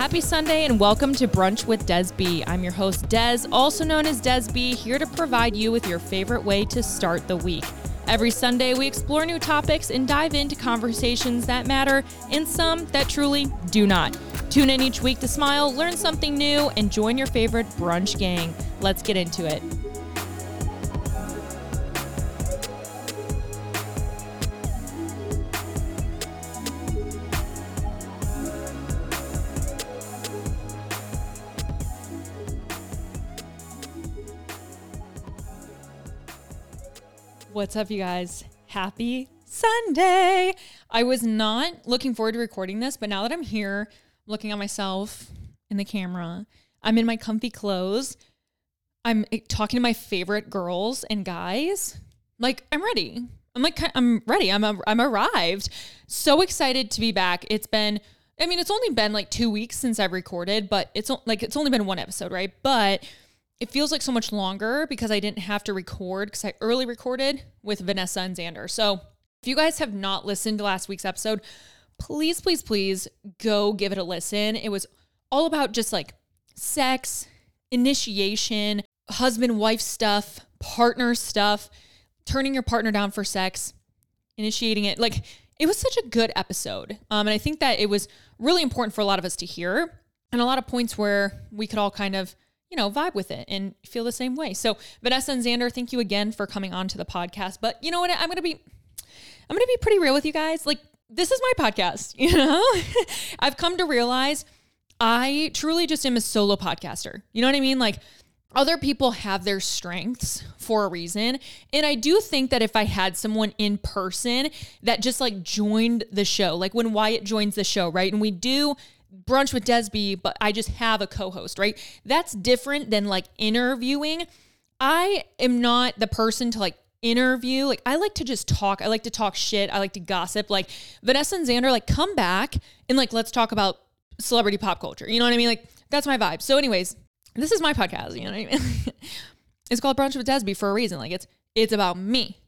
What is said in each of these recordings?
Happy Sunday and welcome to Brunch with Des B. I'm your host, Des, also known as Des here to provide you with your favorite way to start the week. Every Sunday, we explore new topics and dive into conversations that matter and some that truly do not. Tune in each week to smile, learn something new, and join your favorite brunch gang. Let's get into it. What's up, you guys? Happy Sunday. I was not looking forward to recording this, but now that I'm here, looking at myself in the camera, I'm in my comfy clothes. I'm eh, talking to my favorite girls and guys. Like, I'm ready. I'm like, I'm ready. I'm, I'm arrived. So excited to be back. It's been, I mean, it's only been like two weeks since I've recorded, but it's like, it's only been one episode, right? But it feels like so much longer because I didn't have to record because I early recorded with Vanessa and Xander. So if you guys have not listened to last week's episode, please, please, please go give it a listen. It was all about just like sex, initiation, husband wife stuff, partner stuff, turning your partner down for sex, initiating it. Like it was such a good episode. Um, and I think that it was really important for a lot of us to hear and a lot of points where we could all kind of you know, vibe with it and feel the same way. So, Vanessa and Xander, thank you again for coming on to the podcast. But you know what? I'm going to be, I'm going to be pretty real with you guys. Like, this is my podcast, you know? I've come to realize I truly just am a solo podcaster. You know what I mean? Like, other people have their strengths for a reason. And I do think that if I had someone in person that just like joined the show, like when Wyatt joins the show, right? And we do brunch with Desby, but I just have a co-host, right? That's different than like interviewing. I am not the person to like interview. Like I like to just talk. I like to talk shit. I like to gossip. Like Vanessa and Xander, like come back and like let's talk about celebrity pop culture. You know what I mean? Like that's my vibe. So, anyways, this is my podcast. You know what I mean? it's called Brunch with Desby for a reason. Like it's it's about me.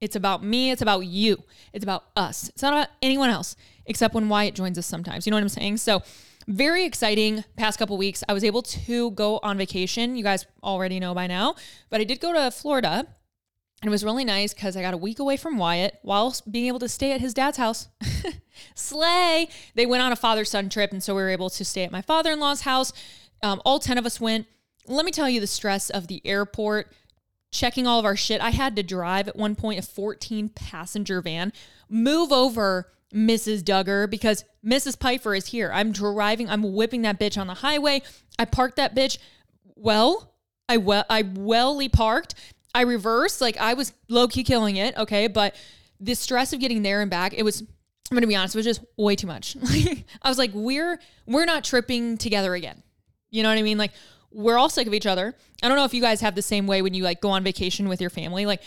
It's about me. It's about you. It's about us. It's not about anyone else except when Wyatt joins us sometimes. You know what I'm saying? So, very exciting past couple weeks. I was able to go on vacation. You guys already know by now, but I did go to Florida. And it was really nice because I got a week away from Wyatt while being able to stay at his dad's house. Slay! They went on a father son trip. And so we were able to stay at my father in law's house. Um, all 10 of us went. Let me tell you the stress of the airport, checking all of our shit. I had to drive at one point a 14 passenger van, move over Mrs. Duggar because Mrs. Pfeiffer is here. I'm driving, I'm whipping that bitch on the highway. I parked that bitch well. I well I wellly parked. I reversed, like I was low key killing it, okay? But the stress of getting there and back, it was I'm gonna be honest, it was just way too much. I was like, we're we're not tripping together again. You know what I mean? Like we're all sick of each other. I don't know if you guys have the same way when you like go on vacation with your family. Like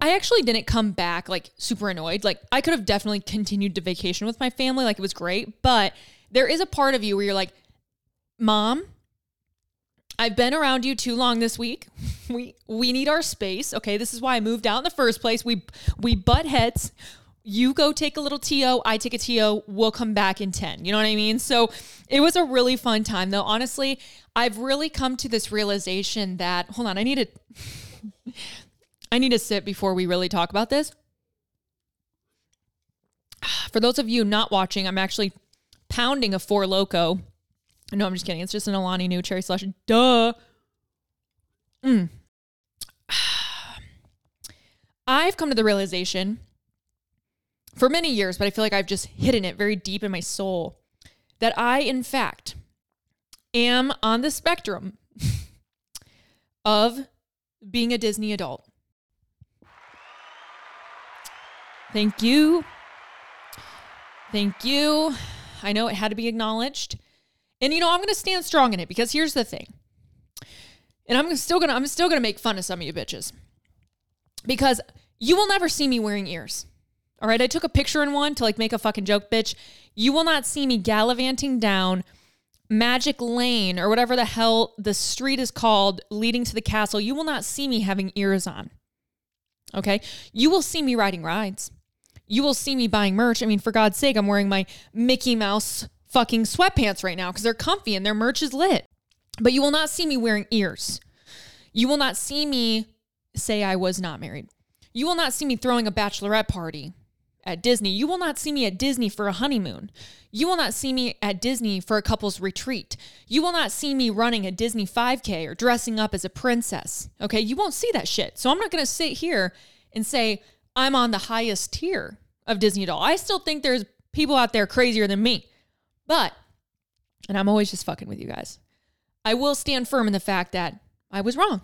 I actually didn't come back like super annoyed. Like I could have definitely continued to vacation with my family. Like it was great. But there is a part of you where you're like, Mom, I've been around you too long this week. We we need our space. Okay. This is why I moved out in the first place. We we butt heads. You go take a little TO, I take a TO, we'll come back in 10. You know what I mean? So it was a really fun time though. Honestly, I've really come to this realization that hold on, I need to I need to sit before we really talk about this. For those of you not watching, I'm actually pounding a Four Loco. No, I'm just kidding. It's just an Alani Nu cherry slush. Duh. Mm. I've come to the realization for many years, but I feel like I've just hidden it very deep in my soul that I, in fact, am on the spectrum of being a Disney adult. Thank you. Thank you. I know it had to be acknowledged. And you know, I'm going to stand strong in it because here's the thing. And I'm still going to I'm still going to make fun of some of you bitches. Because you will never see me wearing ears. All right, I took a picture in one to like make a fucking joke, bitch. You will not see me gallivanting down Magic Lane or whatever the hell the street is called leading to the castle. You will not see me having ears on. Okay? You will see me riding rides you will see me buying merch. I mean, for God's sake, I'm wearing my Mickey Mouse fucking sweatpants right now because they're comfy and their merch is lit. But you will not see me wearing ears. You will not see me say I was not married. You will not see me throwing a bachelorette party at Disney. You will not see me at Disney for a honeymoon. You will not see me at Disney for a couple's retreat. You will not see me running a Disney 5K or dressing up as a princess. Okay. You won't see that shit. So I'm not to sit here and say I'm on the highest tier of Disney doll. I still think there's people out there crazier than me. But, and I'm always just fucking with you guys, I will stand firm in the fact that I was wrong.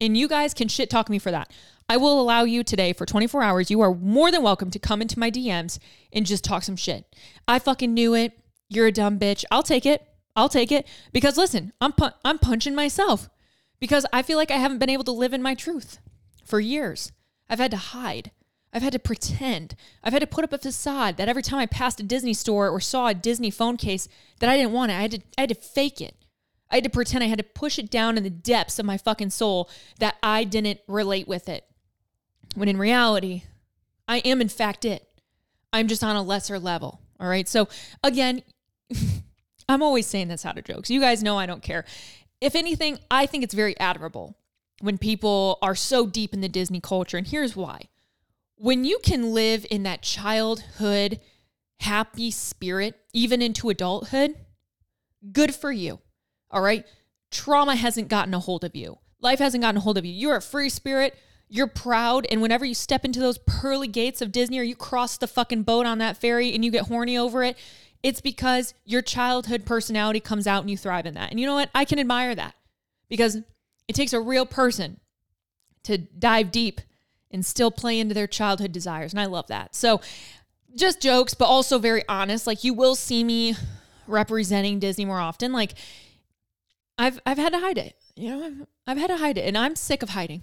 And you guys can shit talk me for that. I will allow you today for 24 hours. You are more than welcome to come into my DMs and just talk some shit. I fucking knew it. You're a dumb bitch. I'll take it. I'll take it because listen, I'm pu- I'm punching myself because I feel like I haven't been able to live in my truth for years. I've had to hide. I've had to pretend. I've had to put up a facade that every time I passed a Disney store or saw a Disney phone case that I didn't want it, I had to I had to fake it. I had to pretend I had to push it down in the depths of my fucking soul that I didn't relate with it. When in reality, I am in fact it. I'm just on a lesser level. All right. So again, I'm always saying this out of jokes. You guys know I don't care. If anything, I think it's very admirable when people are so deep in the Disney culture. And here's why. When you can live in that childhood, happy spirit, even into adulthood, good for you. All right. Trauma hasn't gotten a hold of you. Life hasn't gotten a hold of you. You're a free spirit. You're proud. And whenever you step into those pearly gates of Disney or you cross the fucking boat on that ferry and you get horny over it, it's because your childhood personality comes out and you thrive in that. And you know what? I can admire that because it takes a real person to dive deep and still play into their childhood desires. And I love that. So, just jokes, but also very honest. Like, you will see me representing Disney more often. Like, I've I've had to hide it. You know, I've, I've had to hide it, and I'm sick of hiding.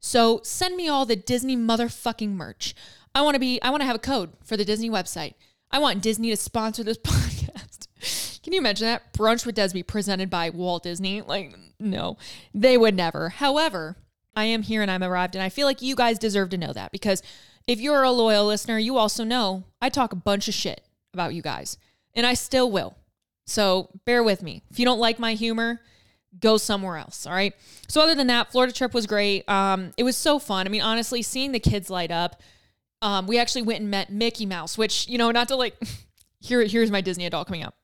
So send me all the Disney motherfucking merch. I want to be. I want to have a code for the Disney website. I want Disney to sponsor this podcast. Can you imagine that brunch with Desby presented by Walt Disney? Like, no, they would never. However, I am here and I'm arrived, and I feel like you guys deserve to know that because if you're a loyal listener, you also know I talk a bunch of shit about you guys, and I still will. So bear with me. If you don't like my humor, go somewhere else. All right. So other than that, Florida trip was great. Um, it was so fun. I mean, honestly, seeing the kids light up. Um, we actually went and met Mickey Mouse, which you know, not to like, here here's my Disney adult coming up.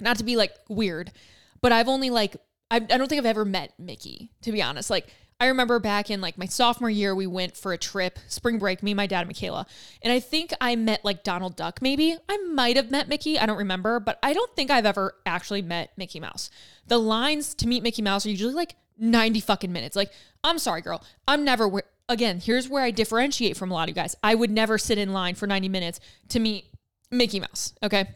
Not to be like weird, but I've only like I, I don't think I've ever met Mickey to be honest. Like I remember back in like my sophomore year, we went for a trip, spring break, me, my dad, and Michaela. And I think I met like Donald Duck, maybe. I might have met Mickey. I don't remember, but I don't think I've ever actually met Mickey Mouse. The lines to meet Mickey Mouse are usually like 90 fucking minutes. Like, I'm sorry, girl. I'm never, again, here's where I differentiate from a lot of you guys. I would never sit in line for 90 minutes to meet Mickey Mouse. Okay.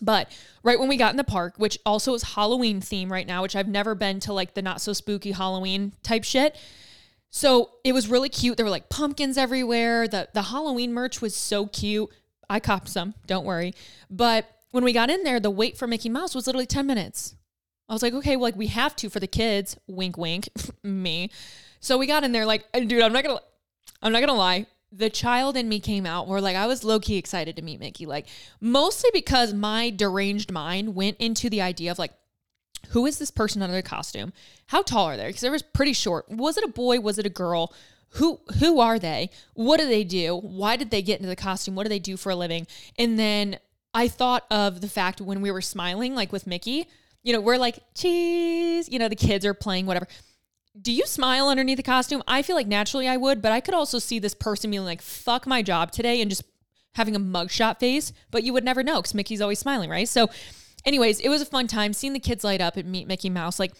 But right when we got in the park, which also is Halloween theme right now, which I've never been to like the not so spooky Halloween type shit. So it was really cute. There were like pumpkins everywhere. The the Halloween merch was so cute. I copped some, don't worry. But when we got in there, the wait for Mickey Mouse was literally 10 minutes. I was like, okay, well, like we have to for the kids. Wink, wink, me. So we got in there, like, dude, I'm not gonna, I'm not gonna lie the child in me came out where like I was low key excited to meet Mickey, like mostly because my deranged mind went into the idea of like, who is this person under the costume? How tall are they? Because they was pretty short. Was it a boy? Was it a girl? Who who are they? What do they do? Why did they get into the costume? What do they do for a living? And then I thought of the fact when we were smiling, like with Mickey, you know, we're like, cheese, you know, the kids are playing whatever do you smile underneath the costume? I feel like naturally I would, but I could also see this person being like, fuck my job today and just having a mugshot face, but you would never know because Mickey's always smiling, right? So, anyways, it was a fun time seeing the kids light up and meet Mickey Mouse. Like,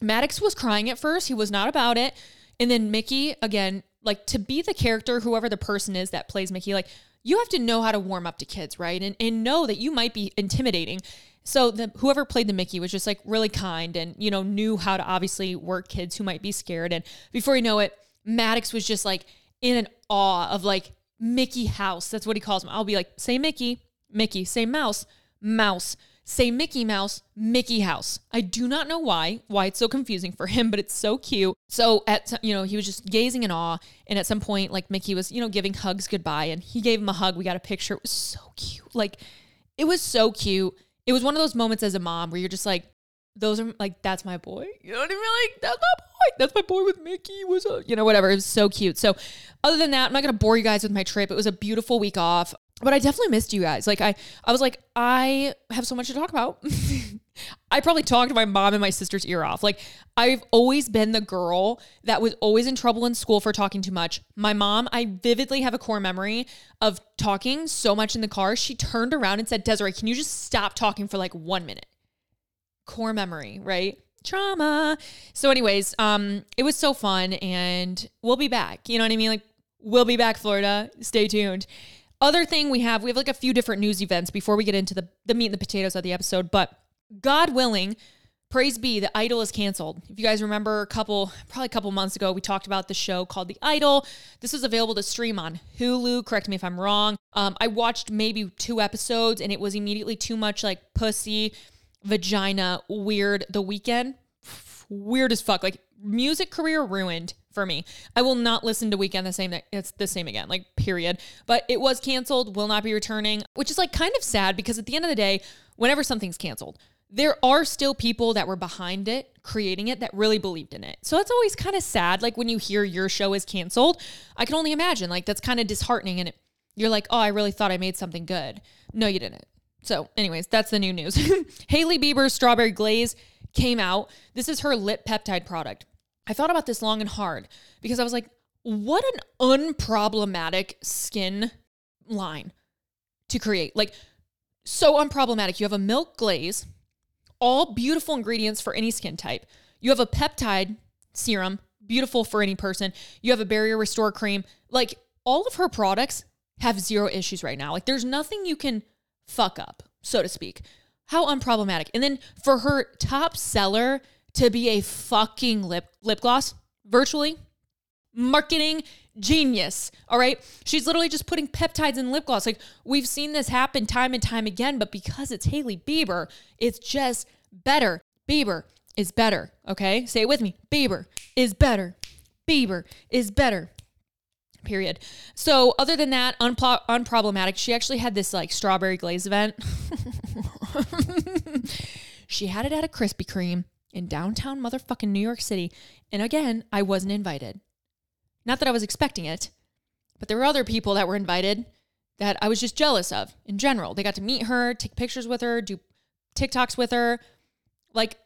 Maddox was crying at first, he was not about it. And then Mickey, again, like to be the character, whoever the person is that plays Mickey, like, you have to know how to warm up to kids, right? And, and know that you might be intimidating. So the whoever played the Mickey was just like really kind and you know knew how to obviously work kids who might be scared. And before you know it, Maddox was just like in an awe of like Mickey House. That's what he calls him. I'll be like, say Mickey, Mickey, say Mouse, Mouse, say Mickey Mouse, Mickey House. I do not know why, why it's so confusing for him, but it's so cute. So at you know, he was just gazing in awe, and at some point, like Mickey was, you know, giving hugs goodbye, and he gave him a hug. We got a picture. It was so cute. Like It was so cute. It was one of those moments as a mom where you're just like, those are like, that's my boy. You know what I mean? Like, that's my boy. That's my boy with Mickey. Was a, you know, whatever. It was so cute. So, other than that, I'm not gonna bore you guys with my trip. It was a beautiful week off but I definitely missed you guys. Like I, I was like, I have so much to talk about. I probably talked my mom and my sister's ear off. Like I've always been the girl that was always in trouble in school for talking too much. My mom, I vividly have a core memory of talking so much in the car. She turned around and said, Desiree, can you just stop talking for like one minute? Core memory, right? Trauma. So, anyways, um, it was so fun and we'll be back. You know what I mean? Like, we'll be back, Florida. Stay tuned. Other thing we have, we have like a few different news events before we get into the, the meat and the potatoes of the episode, but God willing, praise be, The Idol is canceled. If you guys remember a couple, probably a couple months ago, we talked about the show called The Idol. This is available to stream on Hulu. Correct me if I'm wrong. Um, I watched maybe two episodes and it was immediately too much like pussy, vagina, weird. The Weeknd, weird as fuck. Like music career ruined for me. I will not listen to Weeknd the same it's the same again, like period. But it was canceled, will not be returning, which is like kind of sad because at the end of the day, whenever something's canceled, there are still people that were behind it, creating it, that really believed in it. So it's always kind of sad. Like when you hear your show is canceled, I can only imagine. Like that's kind of disheartening. And it, you're like, oh, I really thought I made something good. No, you didn't. So, anyways, that's the new news. Hailey Bieber's Strawberry Glaze came out. This is her lip peptide product. I thought about this long and hard because I was like, what an unproblematic skin line to create. Like, so unproblematic. You have a milk glaze, all beautiful ingredients for any skin type. You have a peptide serum, beautiful for any person. You have a barrier restore cream. Like, all of her products have zero issues right now. Like, there's nothing you can fuck up, so to speak. How unproblematic. And then for her top seller, to be a fucking lip lip gloss virtually. Marketing genius. All right. She's literally just putting peptides in lip gloss. Like we've seen this happen time and time again, but because it's Hailey Bieber, it's just better. Bieber is better. Okay. Say it with me. Bieber is better. Bieber is better. Period. So, other than that, unpro- unproblematic, she actually had this like strawberry glaze event. she had it at a Krispy Kreme in downtown motherfucking New York City. And again, I wasn't invited. Not that I was expecting it, but there were other people that were invited that I was just jealous of in general. They got to meet her, take pictures with her, do TikToks with her. Like,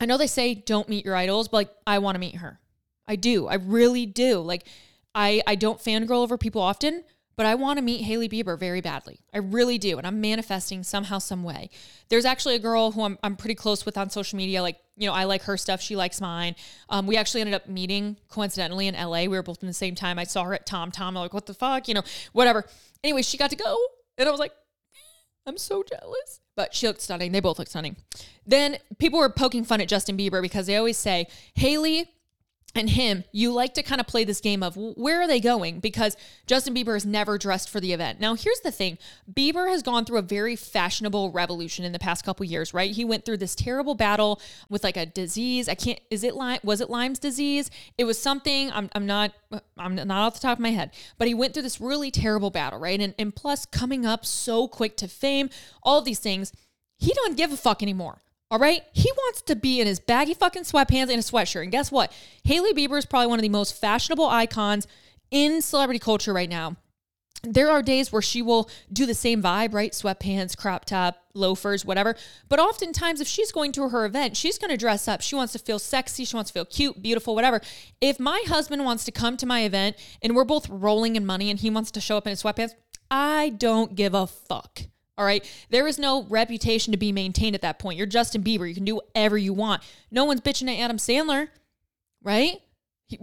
I know they say don't meet your idols, but like, I want to meet her. I do. I really do. Like, I, I don't fangirl over people often, but I want to meet Hailey Bieber very badly. I really do. And I'm manifesting somehow, some way. There's actually a girl who I'm, I'm pretty close with on social media. Like, you know, I like her stuff. She likes mine. Um, we actually ended up meeting coincidentally in LA. We were both in the same time. I saw her at Tom Tom. I'm like, what the fuck? You know, whatever. Anyway, she got to go. And I was like, I'm so jealous. But she looked stunning. They both look stunning. Then people were poking fun at Justin Bieber because they always say, Hailey and him, you like to kind of play this game of where are they going? Because Justin Bieber has never dressed for the event. Now, here's the thing Bieber has gone through a very fashionable revolution in the past couple years, right? He went through this terrible battle with like a disease. I can't, is it Lyme? Was it Lyme's disease? It was something, I'm, I'm not, I'm not off the top of my head, but he went through this really terrible battle, right? And, and plus, coming up so quick to fame, all these things, he don't give a fuck anymore. All right. He wants to be in his baggy fucking sweatpants and a sweatshirt. And guess what? Hailey Bieber is probably one of the most fashionable icons in celebrity culture right now. There are days where she will do the same vibe, right? Sweatpants, crop top, loafers, whatever. But oftentimes, if she's going to her event, she's going to dress up. She wants to feel sexy. She wants to feel cute, beautiful, whatever. If my husband wants to come to my event and we're both rolling in money and he wants to show up in his sweatpants, I don't give a fuck. All right. There is no reputation to be maintained at that point. You're Justin Bieber. You can do whatever you want. No one's bitching at Adam Sandler, right?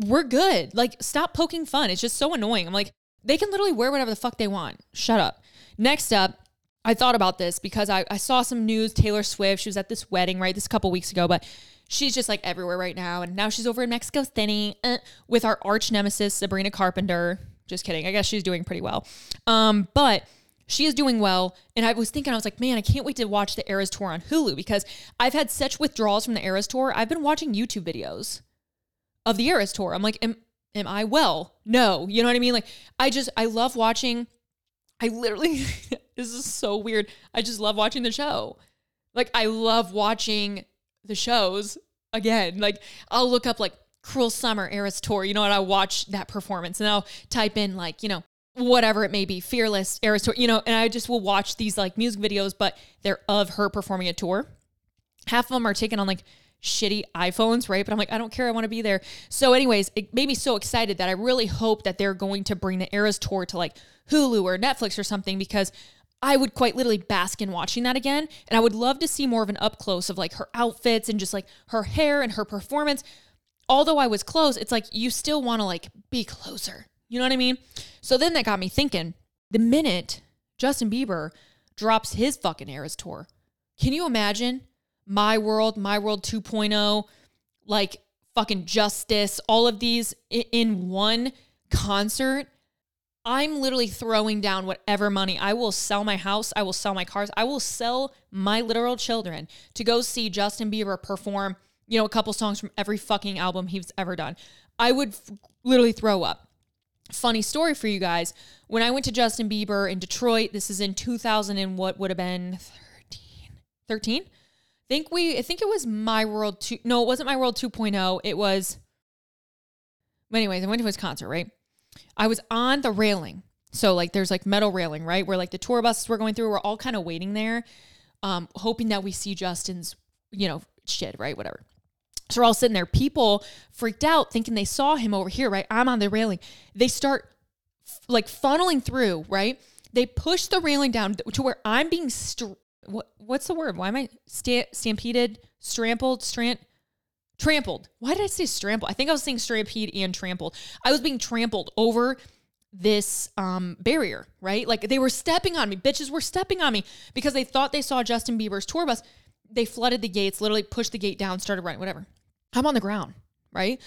We're good. Like, stop poking fun. It's just so annoying. I'm like, they can literally wear whatever the fuck they want. Shut up. Next up, I thought about this because I, I saw some news. Taylor Swift, she was at this wedding, right? This a couple weeks ago, but she's just like everywhere right now. And now she's over in Mexico City uh, with our arch nemesis, Sabrina Carpenter. Just kidding. I guess she's doing pretty well. Um, but she is doing well. And I was thinking, I was like, man, I can't wait to watch the Eras Tour on Hulu because I've had such withdrawals from the Eras Tour. I've been watching YouTube videos of the Eras Tour. I'm like, am, am I well? No. You know what I mean? Like, I just, I love watching I literally, this is so weird. I just love watching the show. Like, I love watching the shows again. Like, I'll look up like Cruel Summer Eras Tour, you know, and I'll watch that performance and I'll type in like, you know, whatever it may be, Fearless Eras Tour, you know, and I just will watch these like music videos, but they're of her performing a tour. Half of them are taken on like shitty iPhones, right? But I'm like, I don't care. I want to be there. So, anyways, it made me so excited that I really hope that they're going to bring the Eras tour to like Hulu or Netflix or something because I would quite literally bask in watching that again. And I would love to see more of an up close of like her outfits and just like her hair and her performance. Although I was close, it's like you still want to like be closer. You know what I mean? So then that got me thinking the minute Justin Bieber drops his fucking Eras tour, can you imagine my World, My World 2.0, like fucking Justice, all of these in one concert. I'm literally throwing down whatever money. I will sell my house. I will sell my cars. I will sell my literal children to go see Justin Bieber perform, you know, a couple songs from every fucking album he's ever done. I would f- literally throw up. Funny story for you guys. When I went to Justin Bieber in Detroit, this is in 2000 and what would have been 13. 13? think we I think it was My World 2 no, it wasn't My World 2.0. It was anyways, I went to his concert, right? I was on the railing. So like there's like metal railing, right? Where like the tour buses were going through. We're all kind of waiting there, um, hoping that we see Justin's, you know, shit, right? Whatever. So we're all sitting there. People freaked out thinking they saw him over here, right? I'm on the railing. They start f- like funneling through, right? They push the railing down to where I'm being str- what what's the word? Why am I sta- stampeded, strampled, strant, trampled? Why did I say strampled? I think I was saying stampede and trampled. I was being trampled over this um, barrier, right? Like they were stepping on me. Bitches were stepping on me because they thought they saw Justin Bieber's tour bus. They flooded the gates, literally pushed the gate down, started running, whatever. I'm on the ground, right?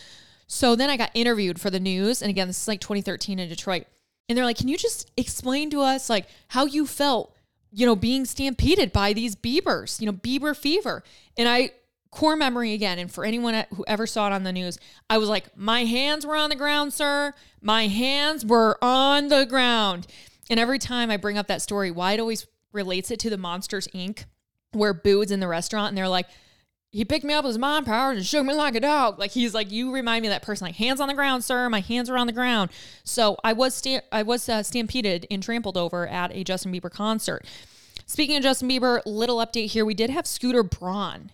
So then I got interviewed for the news. And again, this is like 2013 in Detroit. And they're like, can you just explain to us like how you felt you know, being stampeded by these Biebers, you know, Bieber fever. And I, core memory again, and for anyone who ever saw it on the news, I was like, my hands were on the ground, sir. My hands were on the ground. And every time I bring up that story, why it always relates it to the Monsters Inc., where Boo's in the restaurant and they're like, he picked me up with his mind powers and shook me like a dog. Like he's like, you remind me of that person. Like hands on the ground, sir. My hands are on the ground. So I was sta- I was uh, stampeded and trampled over at a Justin Bieber concert. Speaking of Justin Bieber, little update here. We did have Scooter Braun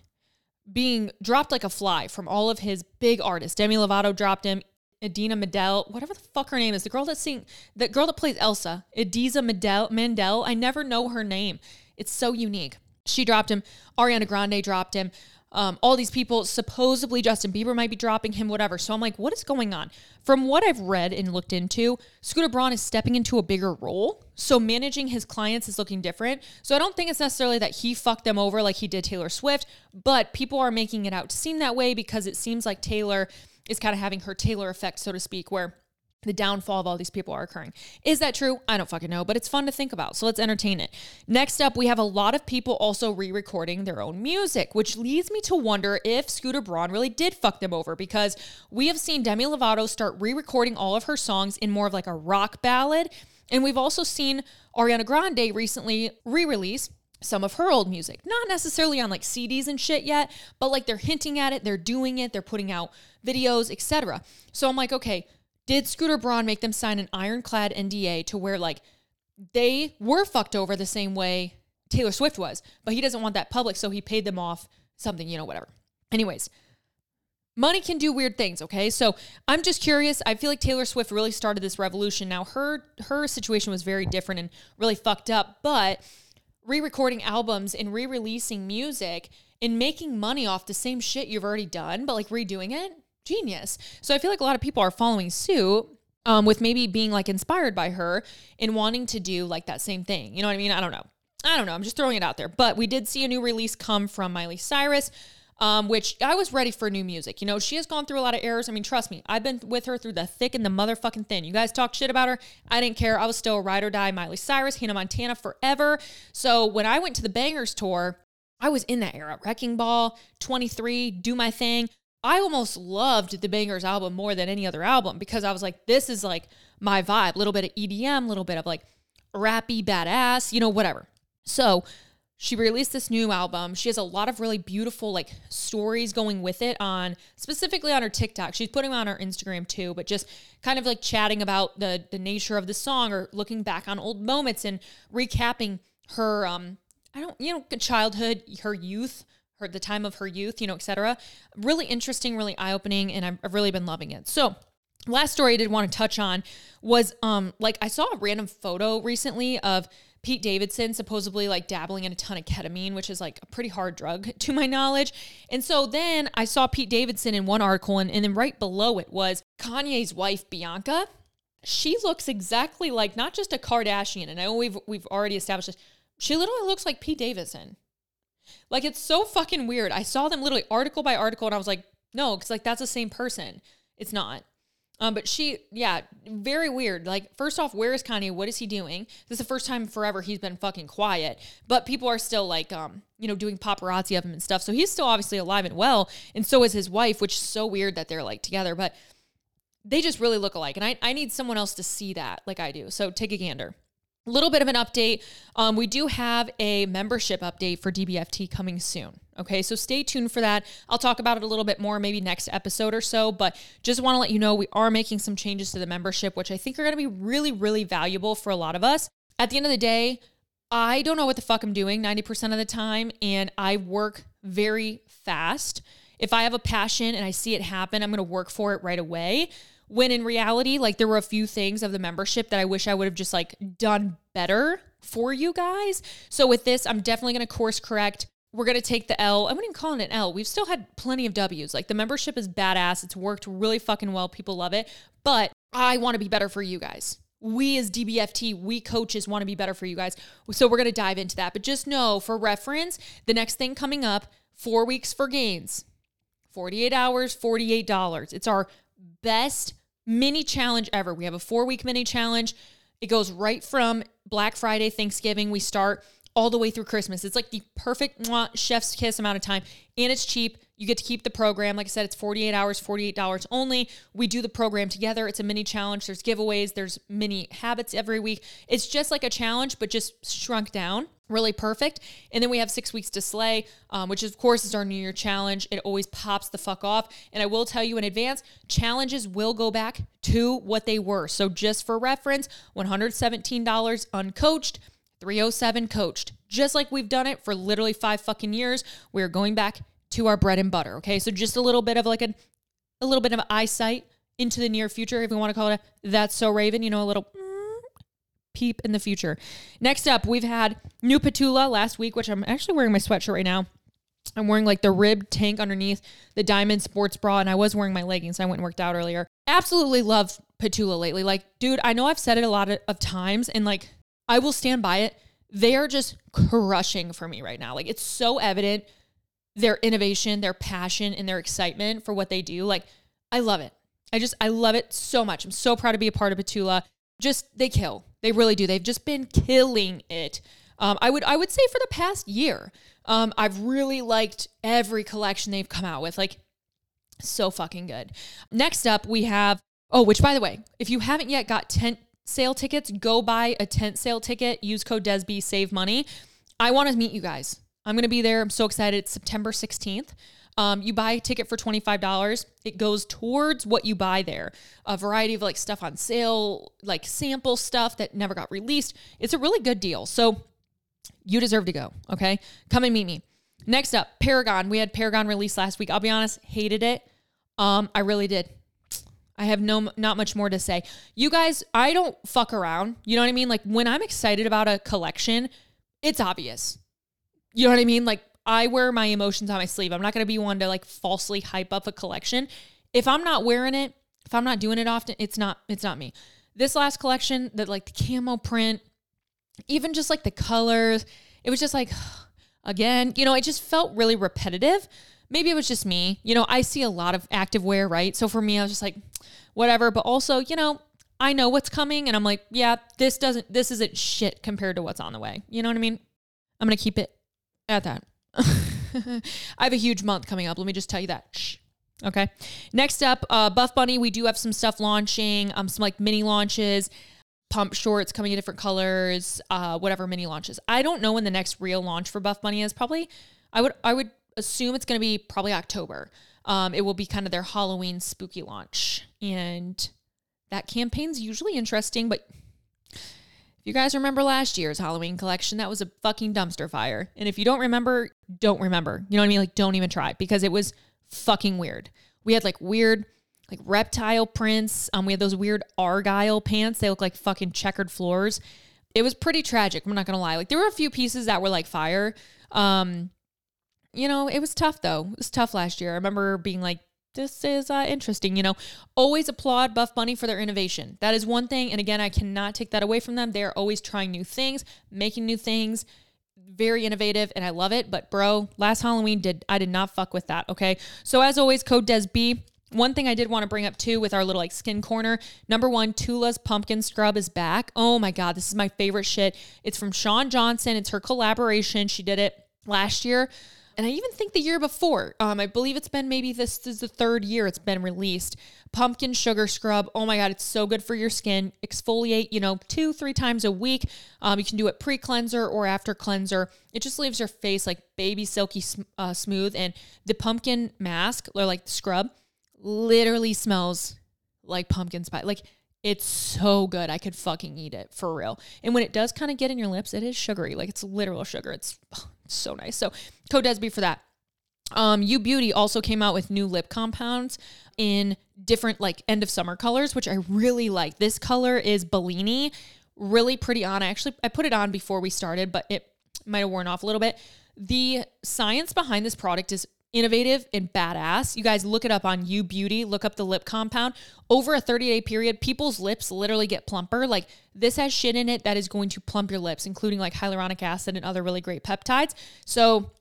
being dropped like a fly from all of his big artists. Demi Lovato dropped him. Idina Menzel, whatever the fuck her name is, the girl that sing, the girl that plays Elsa, Idina Menzel, Mandel. I never know her name. It's so unique. She dropped him. Ariana Grande dropped him um, all these people, supposedly Justin Bieber might be dropping him, whatever. So I'm like, what is going on? From what I've read and looked into, Scooter Braun is stepping into a bigger role. So managing his clients is looking different. So I don't think it's necessarily that he fucked them over like he did Taylor Swift, but people are making it out to seem that way because it seems like Taylor is kind of having her Taylor effect, so to speak, where the downfall of all these people are occurring. Is that true? I don't fucking know, but it's fun to think about. So let's entertain it. Next up, we have a lot of people also re recording their own music, which leads me to wonder if Scooter Braun really did fuck them over because we have seen Demi Lovato start re recording all of her songs in more of like a rock ballad. And we've also seen Ariana Grande recently re release some of her old music. Not necessarily on like CDs and shit yet, but like they're hinting at it, they're doing it, they're putting out videos, etc. So I'm like, okay, did Scooter Braun make them sign an ironclad NDA to where like they were fucked over the same way Taylor Swift was, but he doesn't want that public, so he paid them off something, you know, whatever. Anyways, money can do weird things, okay? So I'm just curious. I feel like Taylor Swift really started this revolution. Now her her situation was very different and really fucked up, but re-recording albums and re-releasing music and making money off the same shit you've already done, but like redoing it, genius. So I feel like a lot of people are following suit um, with maybe being like inspired by her and wanting to do like that same thing. You know what I mean? I don't know. I don't know. I'm just throwing it out there. But we did see a new release come from Miley Cyrus. Um, which I was ready for new music. You know, she has gone through a lot of errors. I mean, trust me, I've been with her through the thick and the motherfucking thin. You guys talk shit about her. I didn't care. I was still a ride or die Miley Cyrus, Hannah Montana forever. So when I went to the Bangerz tour, I was in that era. Wrecking Ball, 23, Do My Thing. I almost loved the Bangerz album more than any other album because I was like, this is like my vibe. Little bit of EDM, little bit of like rappy, badass, you know, whatever. So she released this new album. She has a lot of really beautiful like stories going with it on specifically on her TikTok. She's putting on her Instagram too, but just kind of like chatting about the the nature of the song or looking back on old moments and recapping her um I don't you know childhood, her youth, her the time of her youth, you know, etc. Really interesting, really eye-opening and I've, I've really been loving it. So, last story I did want to touch on was um like I saw a random photo recently of Pete Davidson supposedly like dabbling in a ton of ketamine, which is like a pretty hard drug to my knowledge. And so then I saw Pete Davidson in one article, and, and then right below it was Kanye's wife, Bianca. She looks exactly like not just a Kardashian, and I know we've we've already established this. She literally looks like Pete Davidson. Like it's so fucking weird. I saw them literally article by article, and I was like, no, because like that's the same person. It's not. Um, but she, yeah, very weird. Like, first off, where is Kanye? What is he doing? This is the first time forever he's been fucking quiet. But people are still like, um, you know, doing paparazzi of him and stuff. So he's still obviously alive and well, and so is his wife, which is so weird that they're like together. But they just really look alike, and I I need someone else to see that like I do. So take a gander little bit of an update. Um, we do have a membership update for DBFT coming soon. Okay, so stay tuned for that. I'll talk about it a little bit more, maybe next episode or so, but just want to let you know we are making some changes to the membership, which I think are going to be really, really valuable for a lot of us. At the end of the day, I don't know what the fuck I'm doing 90% of the time, and I work very fast. If I have a passion and I see it happen, I'm going to work for it right away. When in reality, like there were a few things of the membership that I wish I would have just like done better for you guys. So with this, I'm definitely going to course correct. We're going to take the L. I wouldn't even call it an L. We've still had plenty of W's. Like the membership is badass. It's worked really fucking well. People love it. But I want to be better for you guys. We as DBFT, we coaches want to be better for you guys. So we're going to dive into that. But just know for reference, the next thing coming up, four weeks for gains, 48 hours, $48. It's our best mini challenge ever. We have a four week mini challenge. It goes right from Black Friday, Thanksgiving. We start all the way through Christmas. It's like the perfect mwah, chef's kiss amount of time, and it's cheap. You get to keep the program. Like I said, it's 48 hours, $48 only. We do the program together. It's a mini challenge. There's giveaways, there's mini habits every week. It's just like a challenge, but just shrunk down. Really perfect. And then we have six weeks to slay, um, which of course is our New Year challenge. It always pops the fuck off. And I will tell you in advance, challenges will go back to what they were. So just for reference, $117 uncoached. 307 coached. Just like we've done it for literally five fucking years, we're going back to our bread and butter. Okay. So just a little bit of like a, a little bit of eyesight into the near future, if we want to call it a, that's so Raven, you know, a little peep in the future. Next up, we've had new Petula last week, which I'm actually wearing my sweatshirt right now. I'm wearing like the rib tank underneath the diamond sports bra, and I was wearing my leggings. So I went and worked out earlier. Absolutely love Petula lately. Like, dude, I know I've said it a lot of times, and like, I will stand by it. They are just crushing for me right now. Like, it's so evident their innovation, their passion, and their excitement for what they do. Like, I love it. I just, I love it so much. I'm so proud to be a part of Petula. Just, they kill. They really do. They've just been killing it. Um, I would, I would say for the past year, um, I've really liked every collection they've come out with. Like, so fucking good. Next up, we have, oh, which by the way, if you haven't yet got tent sale tickets, go buy a tent sale ticket. Use code DESB, save money. I want to meet you guys. I'm going to be there. I'm so excited. It's September 16th. Um, you buy a ticket for $25. It goes towards what you buy there. A variety of like stuff on sale, like sample stuff that never got released. It's a really good deal. So you deserve to go. Okay. Come and meet me. Next up, Paragon. We had Paragon released last week. I'll be honest, hated it. Um, I really did. I have no not much more to say. You guys, I don't fuck around. You know what I mean? Like when I'm excited about a collection, it's obvious. You know what I mean? Like I wear my emotions on my sleeve. I'm not going to be one to like falsely hype up a collection. If I'm not wearing it, if I'm not doing it often, it's not it's not me. This last collection, that like the camo print, even just like the colors, it was just like again, you know, it just felt really repetitive. Maybe it was just me. You know, I see a lot of active wear, right? So for me, I was just like whatever, but also, you know, I know what's coming and I'm like, yeah, this doesn't this isn't shit compared to what's on the way. You know what I mean? I'm going to keep it at that. I have a huge month coming up. Let me just tell you that. Shh. Okay. Next up, uh, Buff Bunny. We do have some stuff launching, um, some like mini launches. pump shorts coming in different colors, uh, whatever mini launches. I don't know when the next real launch for Buff Bunny is. Probably, I would I would assume it's going to be probably October. Um, it will be kind of their Halloween spooky launch, and that campaign's usually interesting. But if you guys remember last year's Halloween collection, that was a fucking dumpster fire. And if you don't remember, don't remember. You know what I mean? Like, don't even try because it was fucking weird. We had like weird like reptile prints. Um, we had those weird argyle pants. They look like fucking checkered floors. It was pretty tragic. I'm not gonna lie. Like there were a few pieces that were like fire. Um, you know, it was tough though. It was tough last year. I remember being like, this is uh, interesting. You know, always applaud Buff Bunny for their innovation. That is one thing. And again, I cannot take that away from them. They're always trying new things, making new things, very innovative, and I love it. But bro, last Halloween did I did not fuck with that. Okay. So as always, code DESB. One thing I did want to bring up too with our little like skin corner. Number one, Tula's pumpkin scrub is back. Oh my God, this is my favorite shit. It's from Shawn Johnson. It's her collaboration. She did it last year and I even think the year before. Um, I believe it's been maybe this is the third year it's been released. Pumpkin sugar scrub. Oh my god, it's so good for your skin. Exfoliate, you know, two three times a week. Um, you can do it pre cleanser or after cleanser. It just leaves your face like baby silky uh, smooth. And the pumpkin mask or like the scrub literally smells like pumpkin spice. Like it's so good. I could fucking eat it for real. And when it does kind of get in your lips, it is sugary. Like it's literal sugar. It's so nice. So code Desby for that. Um, U Beauty also came out with new lip compounds in different like end of summer colors, which I really like. This color is Bellini, really pretty on. I actually I put it on before we started, but it might have worn off a little bit. The science behind this product is innovative and badass. You guys look it up on U Beauty, look up the lip compound. Over a 30 day period, people's lips literally get plumper. Like this has shit in it that is going to plump your lips, including like hyaluronic acid and other really great peptides. So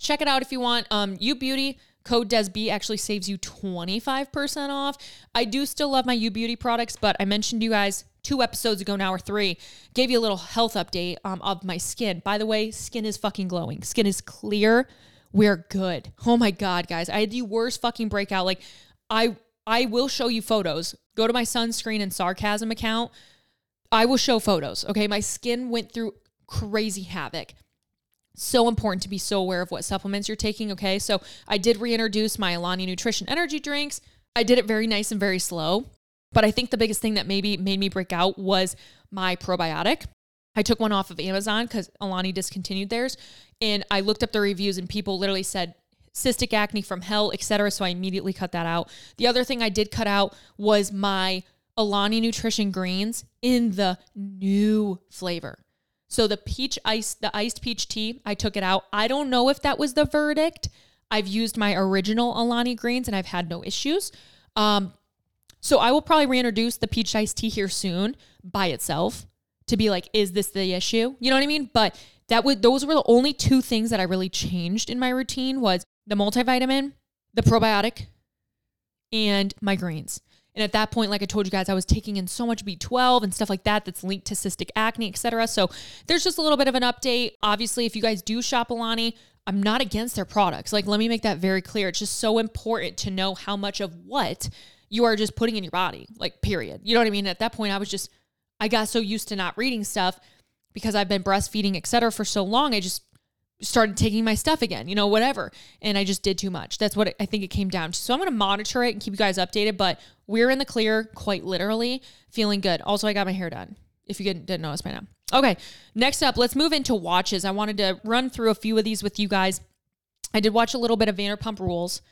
check it out if you want. Um, U Beauty. Code DESB actually saves you 25% off. I do still love my U Beauty products, but I mentioned you guys two episodes ago now or three, gave you a little health update um, of my skin. By the way, skin is fucking glowing. Skin is clear we're good. Oh my god, guys, I had the worst fucking breakout. Like I I will show you photos. Go to my sunscreen and sarcasm account. I will show photos. Okay, my skin went through crazy havoc. So important to be so aware of what supplements you're taking. Okay, so I did reintroduce my Alani Nutrition energy drinks. I did it very nice and very slow. But I think the biggest thing that maybe made me break out was my probiotic. I took one off of Amazon because Alani discontinued theirs. And I looked up the reviews and people literally said cystic acne from hell, etc. So I immediately cut that out. The other thing I did cut out was my Alani Nutrition greens in the new flavor. So the peach ice, the iced peach tea, I took it out. I don't know if that was the verdict. I've used my original Alani greens and I've had no issues. Um, so I will probably reintroduce the peach iced tea here soon by itself to be like, is this the issue? You know what I mean? But that would those were the only two things that I really changed in my routine was the multivitamin, the probiotic, and migraines. And at that point, like I told you guys, I was taking in so much B12 and stuff like that that's linked to cystic acne, etc. So there's just a little bit of an update. Obviously, if you guys do shop Alani, I'm not against their products. Like, let me make that very clear. It's just so important to know how much of what you are just putting in your body, like, period. You know what I mean? At that point, I was just I got so used to not reading stuff because I've been breastfeeding, et cetera, for so long. I just started taking my stuff again, you know, whatever. And I just did too much. That's what I think it came down to. So I'm going to monitor it and keep you guys updated, but we're in the clear, quite literally, feeling good. Also, I got my hair done, if you didn't notice by now. Okay, next up, let's move into watches. I wanted to run through a few of these with you guys. I did watch a little bit of Vanderpump Rules.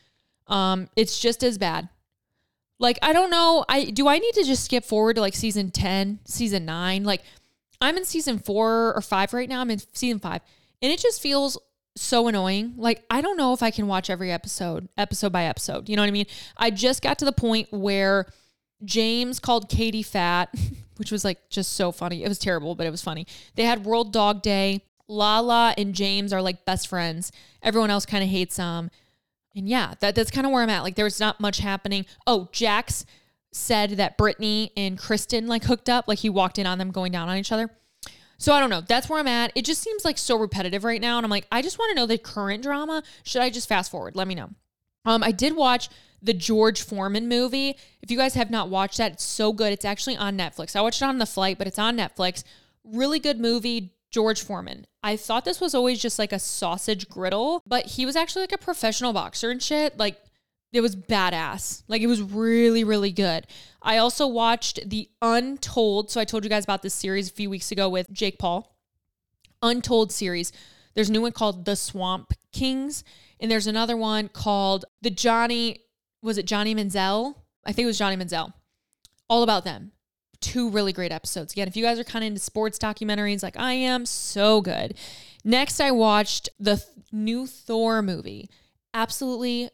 Um, it's just as bad. Like, I don't know. I do I need to just skip forward to like season 10, season 9? Like I'm in season 4 or 5 right now. I'm in season 5. And it just feels so annoying. Like I don't know if I can watch every episode, episode by episode. You know what I mean? I just got to the point where James called Katie fat, which was like just so funny. It was terrible, but it was funny. They had World Dog Day. Lala and James are like best friends. Everyone else kind of hates them. And yeah, that, that's kind of where I'm at. Like there's not much happening. Oh, Jax said that Brittany and Kristen like hooked up. Like he walked in on them going down on each other. So I don't know. That's where I'm at. It just seems like so repetitive right now. And I'm like, I just want to know the current drama. Should I just fast forward? Let me know. Um, I did watch the George Foreman movie. If you guys have not watched that, it's so good. It's actually on Netflix. I watched it on the flight, but it's on Netflix. Really good movie. George Foreman. I thought this was always just like a sausage griddle, but he was actually like a professional boxer and shit. Like it was badass. Like it was really, really good. I also watched The Untold. So I told you guys about this series a few weeks ago with Jake Paul. Untold series. There's a new one called The Swamp Kings, and there's another one called The Johnny. Was it Johnny Manziel? I think it was Johnny Manziel. All about them. Two really great episodes. Again, if you guys are kind of into sports documentaries like I am, so good. Next, I watched the th- new Thor movie. Absolutely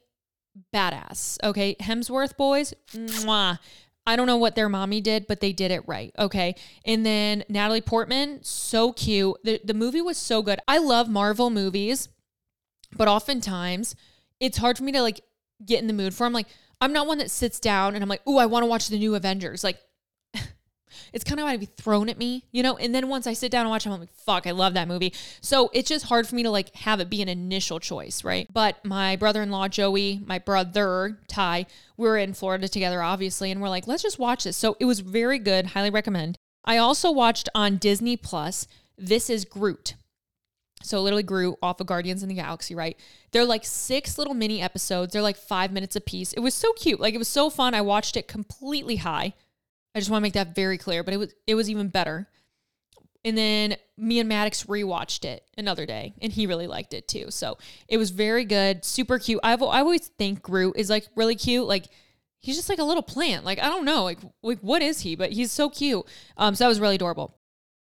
badass. Okay. Hemsworth boys, mwah. I don't know what their mommy did, but they did it right. Okay. And then Natalie Portman, so cute. The, the movie was so good. I love Marvel movies, but oftentimes it's hard for me to like get in the mood for. I'm like, I'm not one that sits down and I'm like, oh, I want to watch the new Avengers. Like, it's kind of going to be thrown at me, you know? And then once I sit down and watch it, I'm like, fuck, I love that movie. So it's just hard for me to like have it be an initial choice, right? But my brother in law, Joey, my brother, Ty, we are in Florida together, obviously, and we're like, let's just watch this. So it was very good. Highly recommend. I also watched on Disney Plus, This is Groot. So literally grew off of Guardians in the Galaxy, right? They're like six little mini episodes. They're like five minutes a piece. It was so cute. Like it was so fun. I watched it completely high. I just want to make that very clear, but it was it was even better. And then me and Maddox rewatched it another day, and he really liked it too. So it was very good, super cute. I've I always think Groot is like really cute. Like he's just like a little plant. Like I don't know, like like what is he? But he's so cute. Um, so that was really adorable.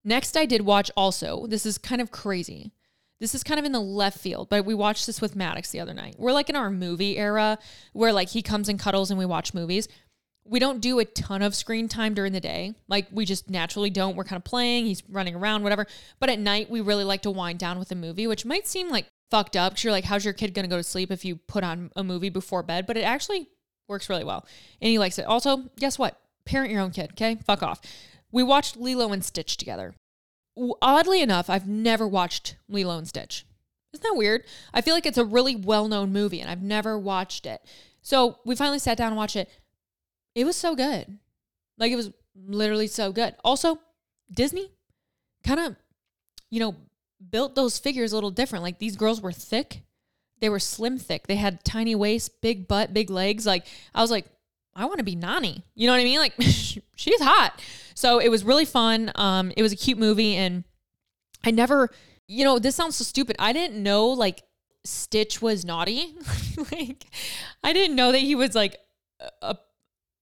Next, I did watch also. This is kind of crazy. This is kind of in the left field, but we watched this with Maddox the other night. We're like in our movie era where like he comes and cuddles and we watch movies we don't do a ton of screen time during the day. Like we just naturally don't. We're kind of playing, he's running around, whatever. But at night, we really like to wind down with a movie, which might seem like fucked up. Cause you're like, how's your kid gonna go to sleep if you put on a movie before bed? But it actually works really well. And he likes it. Also, guess what? Parent your own kid, okay? Fuck off. We watched Lilo and Stitch together. Oddly enough, I've never watched Lilo and Stitch. Isn't that weird? I feel like it's a really well known movie and I've never watched it. So we finally sat down and watched it. It was so good. Like it was literally so good. Also, Disney kind of, you know, built those figures a little different. Like these girls were thick. They were slim thick. They had tiny waist, big butt, big legs. Like I was like, I want to be Nani. You know what I mean? Like she's hot. So it was really fun. Um, it was a cute movie and I never, you know, this sounds so stupid. I didn't know like Stitch was naughty. like I didn't know that he was like a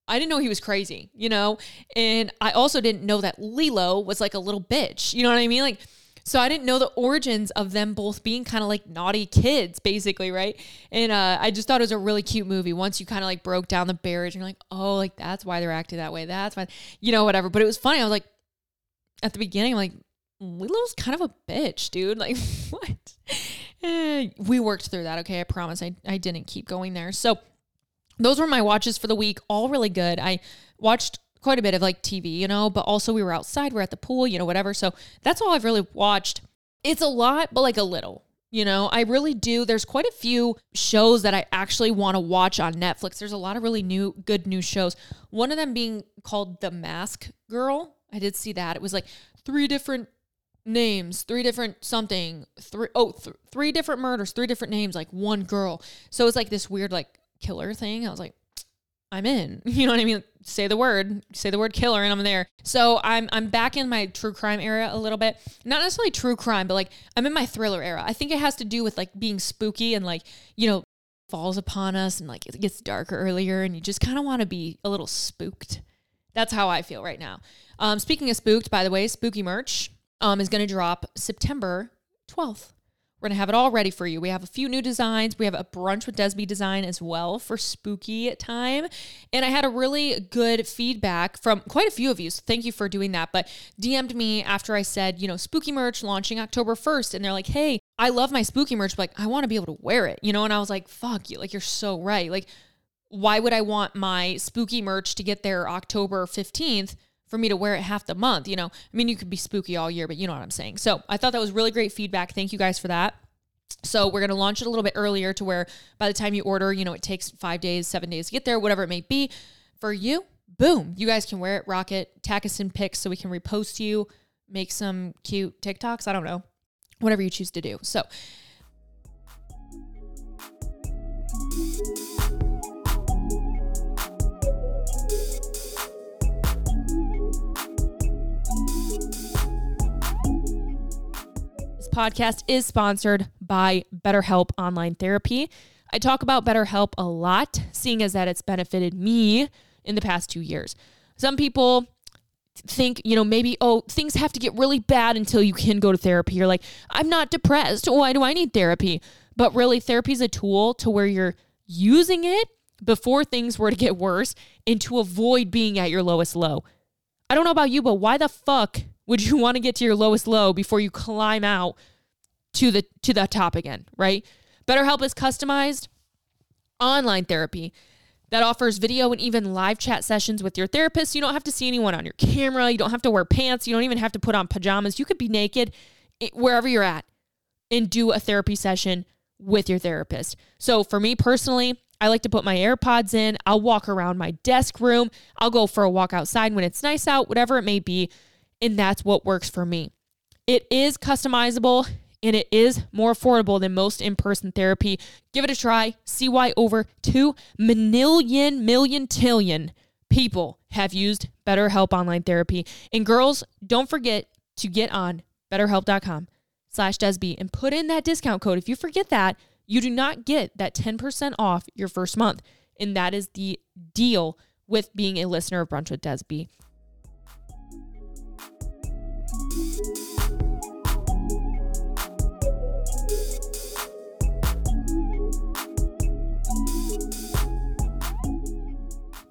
I didn't know he was crazy, you know? And I also didn't know that Lilo was like a little bitch. You know what I mean? Like, so I didn't know the origins of them both being kind of like naughty kids, basically, right? And uh, I just thought it was a really cute movie. Once you kind of like broke down the barriers, and you're like, oh, like that's why they're acting that way. That's why, you know, whatever. But it was funny. I was like, at the beginning, I'm like, Lilo's kind of a bitch, dude. Like, what? Eh, we worked through that. Okay. I promise I, I didn't keep going there. So, those were my watches for the week, all really good. I watched quite a bit of like TV, you know, but also we were outside, we're at the pool, you know, whatever. So that's all I've really watched. It's a lot, but like a little. You know, I really do. There's quite a few shows that I actually want to watch on Netflix. There's a lot of really new, good new shows. One of them being called The Mask Girl. I did see that. It was like three different names, three different something, three oh, th- three different murders, three different names, like one girl. So it's like this weird, like killer thing. I was like, I'm in. You know what I mean? Say the word, say the word killer, and I'm there. So I'm I'm back in my true crime era a little bit. Not necessarily true crime, but like I'm in my thriller era. I think it has to do with like being spooky and like, you know, falls upon us and like it gets darker earlier and you just kind of want to be a little spooked. That's how I feel right now. Um, speaking of spooked, by the way, spooky merch um, is going to drop September 12th. We're going to have it all ready for you. We have a few new designs. We have a brunch with Desb design as well for spooky time. And I had a really good feedback from quite a few of you. So thank you for doing that. But DM'd me after I said, you know, spooky merch launching October 1st. And they're like, hey, I love my spooky merch, but like, I want to be able to wear it, you know? And I was like, fuck you. Like, you're so right. Like, why would I want my spooky merch to get there October 15th? For me to wear it half the month. You know, I mean, you could be spooky all year, but you know what I'm saying. So I thought that was really great feedback. Thank you guys for that. So we're going to launch it a little bit earlier to where by the time you order, you know, it takes five days, seven days to get there, whatever it may be. For you, boom, you guys can wear it, rock it, tag us in pics so we can repost you, make some cute TikToks. I don't know, whatever you choose to do. So podcast is sponsored by BetterHelp Online Therapy. I talk about BetterHelp a lot, seeing as that it's benefited me in the past two years. Some people think, you know, maybe, oh, things have to get really bad until you can go to therapy. You're like, I'm not depressed. Why do I need therapy? But really, therapy is a tool to where you're using it before things were to get worse and to avoid being at your lowest low. I don't know about you, but why the fuck would you want to get to your lowest low before you climb out to the to the top again, right? BetterHelp is customized online therapy that offers video and even live chat sessions with your therapist. You don't have to see anyone on your camera, you don't have to wear pants, you don't even have to put on pajamas. You could be naked eh, wherever you're at and do a therapy session with your therapist. So for me personally, I like to put my AirPods in. I'll walk around my desk room. I'll go for a walk outside when it's nice out, whatever it may be. And that's what works for me. It is customizable and it is more affordable than most in person therapy. Give it a try. See why over 2 million, million, people have used BetterHelp online therapy. And girls, don't forget to get on betterhelp.com slash Desb and put in that discount code. If you forget that, you do not get that 10% off your first month. And that is the deal with being a listener of Brunch with Desb.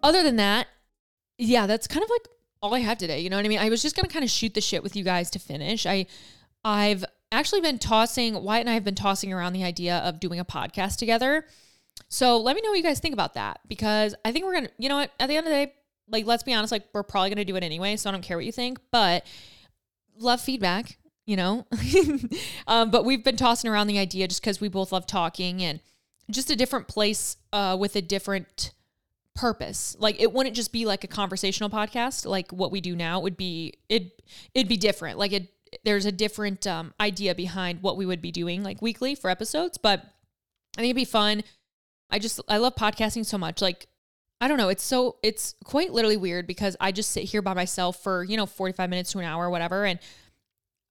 Other than that, yeah, that's kind of like all I have today. You know what I mean? I was just gonna kind of shoot the shit with you guys to finish. I I've actually been tossing Wyatt and I have been tossing around the idea of doing a podcast together. So let me know what you guys think about that because I think we're gonna, you know what, at the end of the day, like let's be honest, like we're probably gonna do it anyway. So I don't care what you think, but love feedback, you know. um, but we've been tossing around the idea just because we both love talking and just a different place uh, with a different purpose. Like it wouldn't just be like a conversational podcast like what we do now. It would be it it'd be different. Like it there's a different um, idea behind what we would be doing like weekly for episodes, but I think it'd be fun. I just I love podcasting so much. Like I don't know, it's so it's quite literally weird because I just sit here by myself for, you know, 45 minutes to an hour or whatever and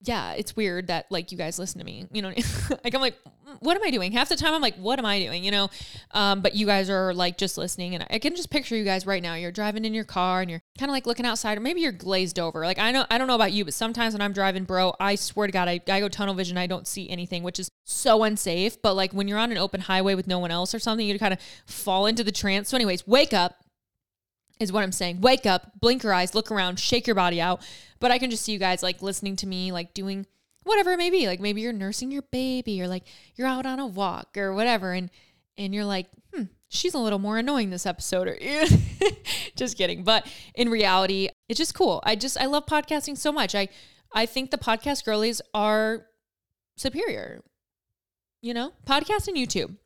yeah, it's weird that like you guys listen to me. You know, like I'm like, what am I doing? Half the time I'm like, what am I doing? You know, um, but you guys are like just listening, and I can just picture you guys right now. You're driving in your car and you're kind of like looking outside, or maybe you're glazed over. Like I know, I don't know about you, but sometimes when I'm driving, bro, I swear to God, I, I go tunnel vision. I don't see anything, which is so unsafe. But like when you're on an open highway with no one else or something, you kind of fall into the trance. So, anyways, wake up is what I'm saying. Wake up, blink your eyes, look around, shake your body out. But I can just see you guys like listening to me, like doing whatever it may be. Like maybe you're nursing your baby or like you're out on a walk or whatever. And and you're like, hmm, she's a little more annoying this episode. Or just kidding. But in reality, it's just cool. I just I love podcasting so much. I I think the podcast girlies are superior. You know, podcast and YouTube.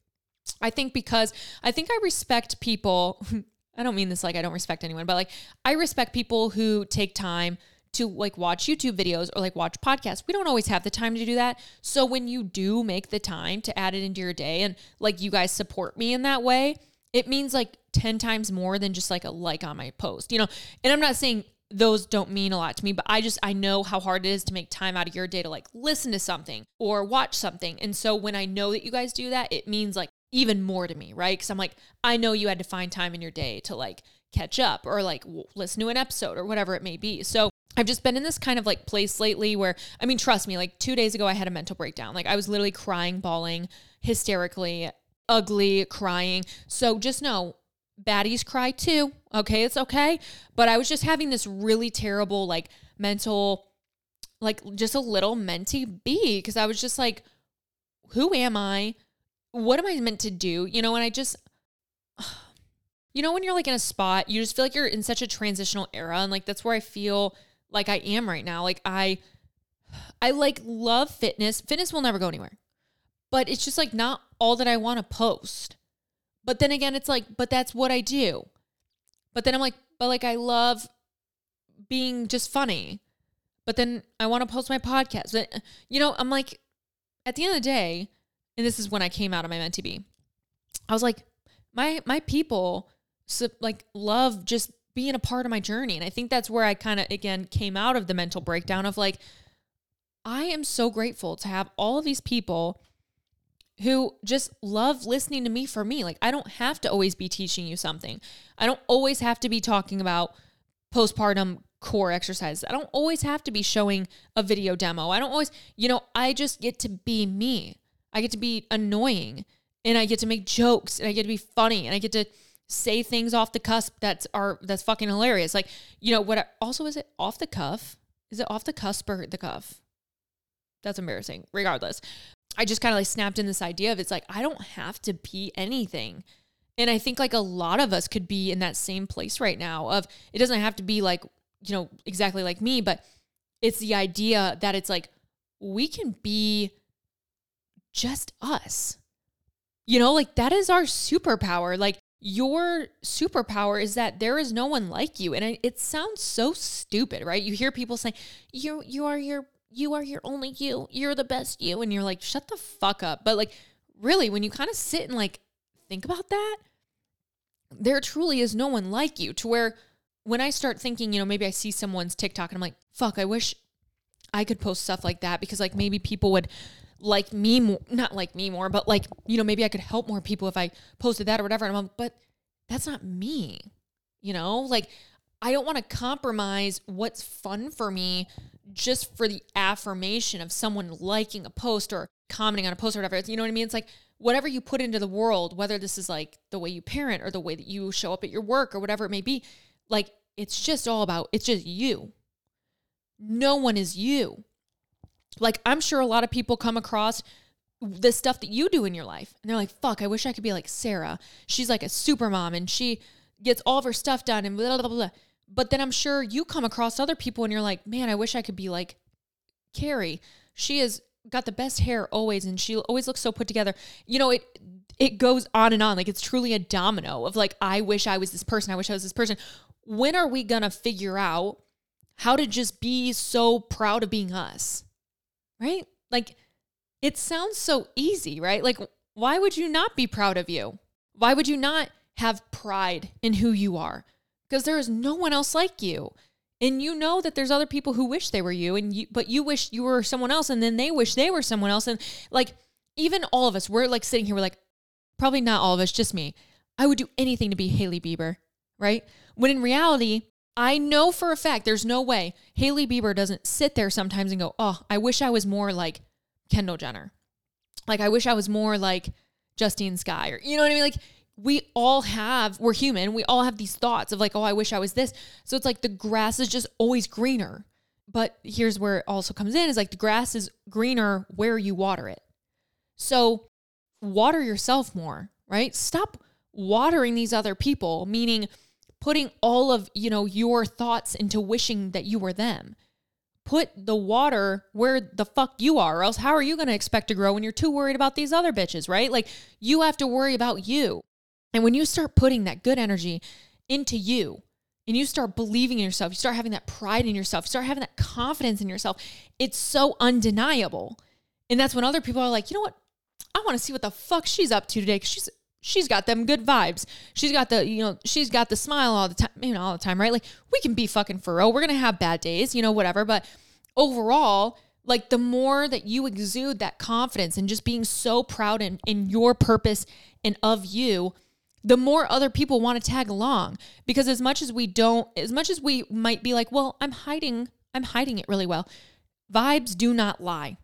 I think because I think I respect people I don't mean this like I don't respect anyone, but like I respect people who take time to like watch YouTube videos or like watch podcasts. We don't always have the time to do that. So when you do make the time to add it into your day and like you guys support me in that way, it means like 10 times more than just like a like on my post, you know? And I'm not saying those don't mean a lot to me, but I just, I know how hard it is to make time out of your day to like listen to something or watch something. And so when I know that you guys do that, it means like even more to me, right? Because I'm like, I know you had to find time in your day to like catch up or like listen to an episode or whatever it may be. So I've just been in this kind of like place lately where, I mean, trust me, like two days ago, I had a mental breakdown. Like I was literally crying, bawling, hysterically, ugly, crying. So just know baddies cry too. Okay. It's okay. But I was just having this really terrible, like mental, like just a little mentee B because I was just like, who am I? What am I meant to do? You know, and I just, you know, when you're like in a spot, you just feel like you're in such a transitional era. And like, that's where I feel like I am right now. Like, I, I like love fitness. Fitness will never go anywhere. but it's just like not all that I want to post. But then again, it's like, but that's what I do. But then I'm like, but like I love being just funny. But then I want to post my podcast. But you know, I'm like, at the end of the day, and this is when I came out of my mentee I was like, my my people so, like love just being a part of my journey. And I think that's where I kind of again came out of the mental breakdown of like, I am so grateful to have all of these people who just love listening to me for me. Like, I don't have to always be teaching you something. I don't always have to be talking about postpartum core exercises. I don't always have to be showing a video demo. I don't always, you know, I just get to be me. I get to be annoying and I get to make jokes and I get to be funny and I get to say things off the cusp that's are that's fucking hilarious. Like, you know, what I, also is it off the cuff? Is it off the cusp or the cuff? That's embarrassing. Regardless, I just kind of like snapped in this idea of it's like I don't have to be anything. And I think like a lot of us could be in that same place right now of it doesn't have to be like, you know, exactly like me, but it's the idea that it's like we can be just us. You know, like that is our superpower. Like your superpower is that there is no one like you. And it, it, sounds so stupid right? You hear people say you you are your you are your only you. You're the best you. And you're like shut the fuck up. But like really when you kind of sit and like think about that there truly is no one like you. To where when i start thinking you know maybe i see someone's tiktok and i'm like fuck i wish i could post stuff like that because like maybe people would like me more, not like me more, but like, you know, maybe I could help more people if I posted that or whatever. And I'm like, but that's not me, you know? Like, I don't want to compromise what's fun for me just for the affirmation of someone liking a post or commenting on a post or whatever. You know what I mean? It's like whatever you put into the world, whether this is like the way you parent or the way that you show up at your work or whatever it may be, like it's just all about, it's just you. No one is you. Like, I'm sure a lot of people come across the stuff that you do in your life and they're like, fuck, I wish I could be like Sarah. She's like a super mom and she gets all of her stuff done and blah, blah, blah. blah. But then I'm sure you come across other people and you're like, man, I wish I could be like Carrie. She has got the best hair always and she always looks so put together. You know, it it goes on and on. Like it's truly a domino of like, I wish I was this person. I wish I was this person. When are we gonna figure out how to just be so proud of being us? Right? Like it sounds so easy, right? Like, why would you not be proud of you? Why would you not have pride in who you are? Because there is no one else like you. And you know that there's other people who wish they were you and you but you wish you were someone else and then they wish they were someone else and like even all of us we're like sitting here we're like probably not all of us just me. I would do anything to be Hailey Bieber, right? When in reality, I know for a fact there's no way Hailey Bieber doesn't sit there sometimes and go, Oh, I wish I was more like Kendall Jenner. Like, I wish I was more like Justine Skye, or you know what I mean? Like, we all have, we're human. We all have these thoughts of like, oh, I wish I was this. So it's like the grass is just always greener. But here's where it also comes in is like the grass is greener where you water it. So water yourself more, right? Stop watering these other people, meaning putting all of, you know, your thoughts into wishing that you were them. Put the water where the fuck you are, or else how are you going to expect to grow when you're too worried about these other bitches, right? Like you have to worry about you. And when you start putting that good energy into you, and you start believing in yourself, you start having that pride in yourself, you start having that confidence in yourself, it's so undeniable. And that's when other people are like, you know what? I want to see what the fuck she's up to today because she's she's got them good vibes. She's got the, you know, she's got the smile all the time, you know, all the time, right? Like we can be fucking real. We're going to have bad days, you know, whatever. But overall, like the more that you exude that confidence and just being so proud in, in your purpose and of you, the more other people want to tag along. Because as much as we don't, as much as we might be like, well, I'm hiding, I'm hiding it really well. Vibes do not lie.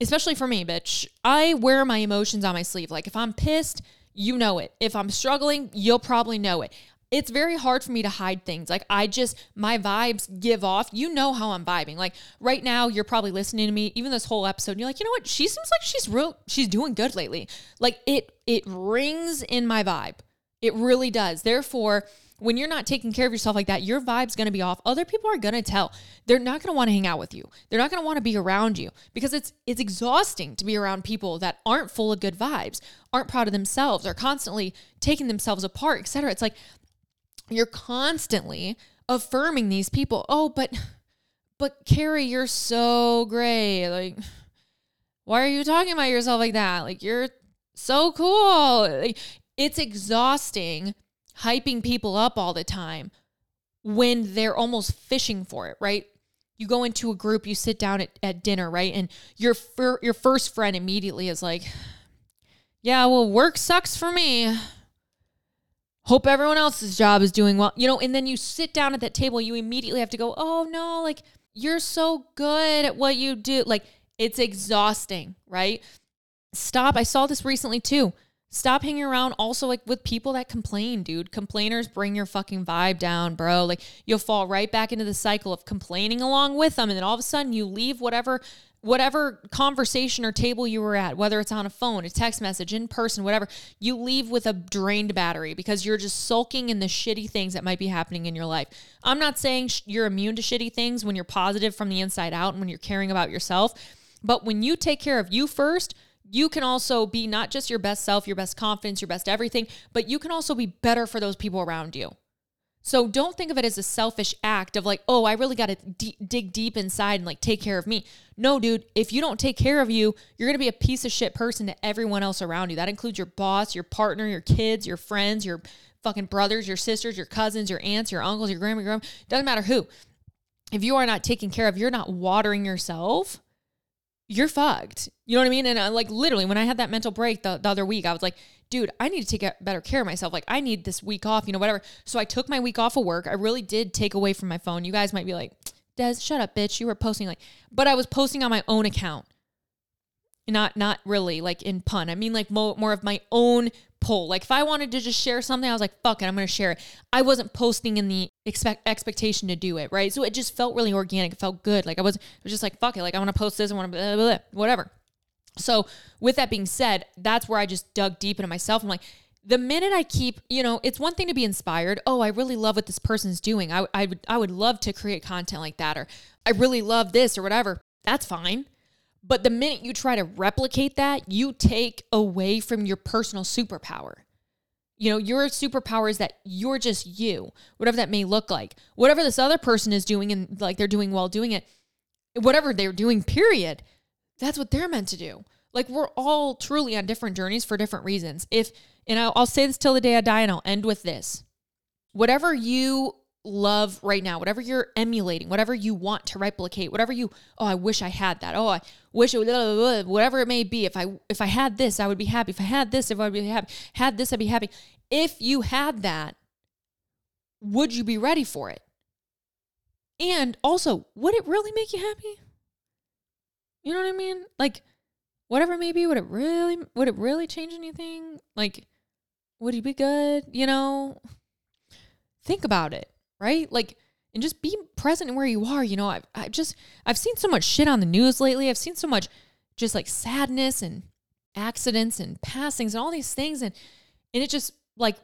Especially for me, bitch. I wear my emotions on my sleeve. Like if I'm pissed, you know it. If I'm struggling, you'll probably know it. It's very hard for me to hide things. Like I just my vibes give off. You know how I'm vibing. Like right now you're probably listening to me even this whole episode and you're like, "You know what? She seems like she's real she's doing good lately." Like it it rings in my vibe. It really does. Therefore, when you're not taking care of yourself like that, your vibe's to be off. Other people are to tell. They're not want to hang out with you. They're not want to be around you because it's it's exhausting to be around people that aren't full of good vibes, aren't proud of themselves, are constantly taking themselves apart, etc. It's like you're constantly affirming these people. Oh, but but Carrie, you're so great. Like why are you talking about yourself like that? Like you're so cool. Like, it's exhausting hyping people up all the time when they're almost fishing for it, right? You go into a group, you sit down at, at dinner, right? And your fir- your first friend immediately is like, "Yeah, well, work sucks for me. Hope everyone else's job is doing well." You know, and then you sit down at that table, you immediately have to go, "Oh no, like you're so good at what you do." Like it's exhausting, right? Stop. I saw this recently too. Stop hanging around also like with people that complain, dude. Complainers bring your fucking vibe down, bro. Like you'll fall right back into the cycle of complaining along with them and then all of a sudden you leave whatever whatever conversation or table you were at, whether it's on a phone, a text message, in person, whatever, you leave with a drained battery because you're just sulking in the shitty things that might be happening in your life. I'm not saying sh- you're immune to shitty things when you're positive from the inside out and when you're caring about yourself, but when you take care of you first, you can also be not just your best self, your best confidence, your best everything, but you can also be better for those people around you. So don't think of it as a selfish act of like, oh, I really got to d- dig deep inside and like take care of me. No, dude, if you don't take care of you, you're going to be a piece of shit person to everyone else around you. That includes your boss, your partner, your kids, your friends, your fucking brothers, your sisters, your cousins, your aunts, your uncles, your grandma, your grandma, doesn't matter who. If you are not taking care of, you're not watering yourself, you're fucked. You know what I mean? And uh, like literally, when I had that mental break the, the other week, I was like, dude, I need to take better care of myself. Like, I need this week off, you know, whatever. So I took my week off of work. I really did take away from my phone. You guys might be like, Des, shut up, bitch. You were posting like, but I was posting on my own account. Not, not really like in pun. I mean, like mo- more of my own pull. Like if I wanted to just share something, I was like, fuck it, I'm going to share it. I wasn't posting in the expect expectation to do it, right? So it just felt really organic. It felt good. Like I was, I was just like, fuck it. Like I want to post this. I want to, whatever. So with that being said, that's where I just dug deep into myself. I'm like, the minute I keep, you know, it's one thing to be inspired. Oh, I really love what this person's doing. I, I would, I would love to create content like that, or I really love this or whatever. That's fine. But the minute you try to replicate that, you take away from your personal superpower. You know, your superpower is that you're just you, whatever that may look like. Whatever this other person is doing and like they're doing well doing it, whatever they're doing, period, that's what they're meant to do. Like we're all truly on different journeys for different reasons. If, and I'll, I'll say this till the day I die and I'll end with this whatever you love right now, whatever you're emulating, whatever you want to replicate, whatever you, oh, I wish I had that. Oh, I wish it would, whatever it may be. If I, if I had this, I would be happy. If I had this, if I would be happy, had this, I'd be happy. If you had that, would you be ready for it? And also, would it really make you happy? You know what I mean? Like, whatever it may be, would it really, would it really change anything? Like, would you be good? You know, think about it right? Like, and just be present where you are. You know, I've, I've just, I've seen so much shit on the news lately. I've seen so much just like sadness and accidents and passings and all these things. And, and it just like